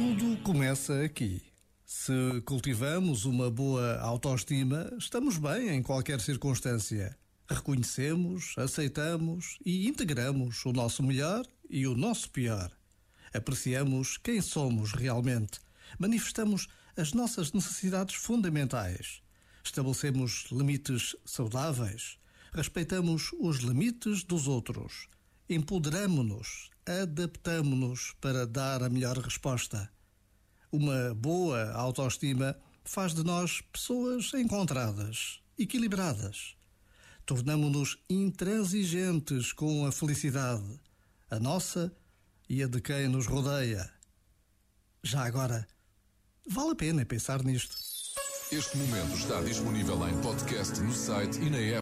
Tudo começa aqui. Se cultivamos uma boa autoestima, estamos bem em qualquer circunstância. Reconhecemos, aceitamos e integramos o nosso melhor e o nosso pior. Apreciamos quem somos realmente. Manifestamos as nossas necessidades fundamentais. Estabelecemos limites saudáveis. Respeitamos os limites dos outros. Empoderamo-nos, adaptamo-nos para dar a melhor resposta. Uma boa autoestima faz de nós pessoas encontradas, equilibradas. Tornamo-nos intransigentes com a felicidade, a nossa e a de quem nos rodeia. Já agora, vale a pena pensar nisto. Este momento está disponível em podcast no site e na app.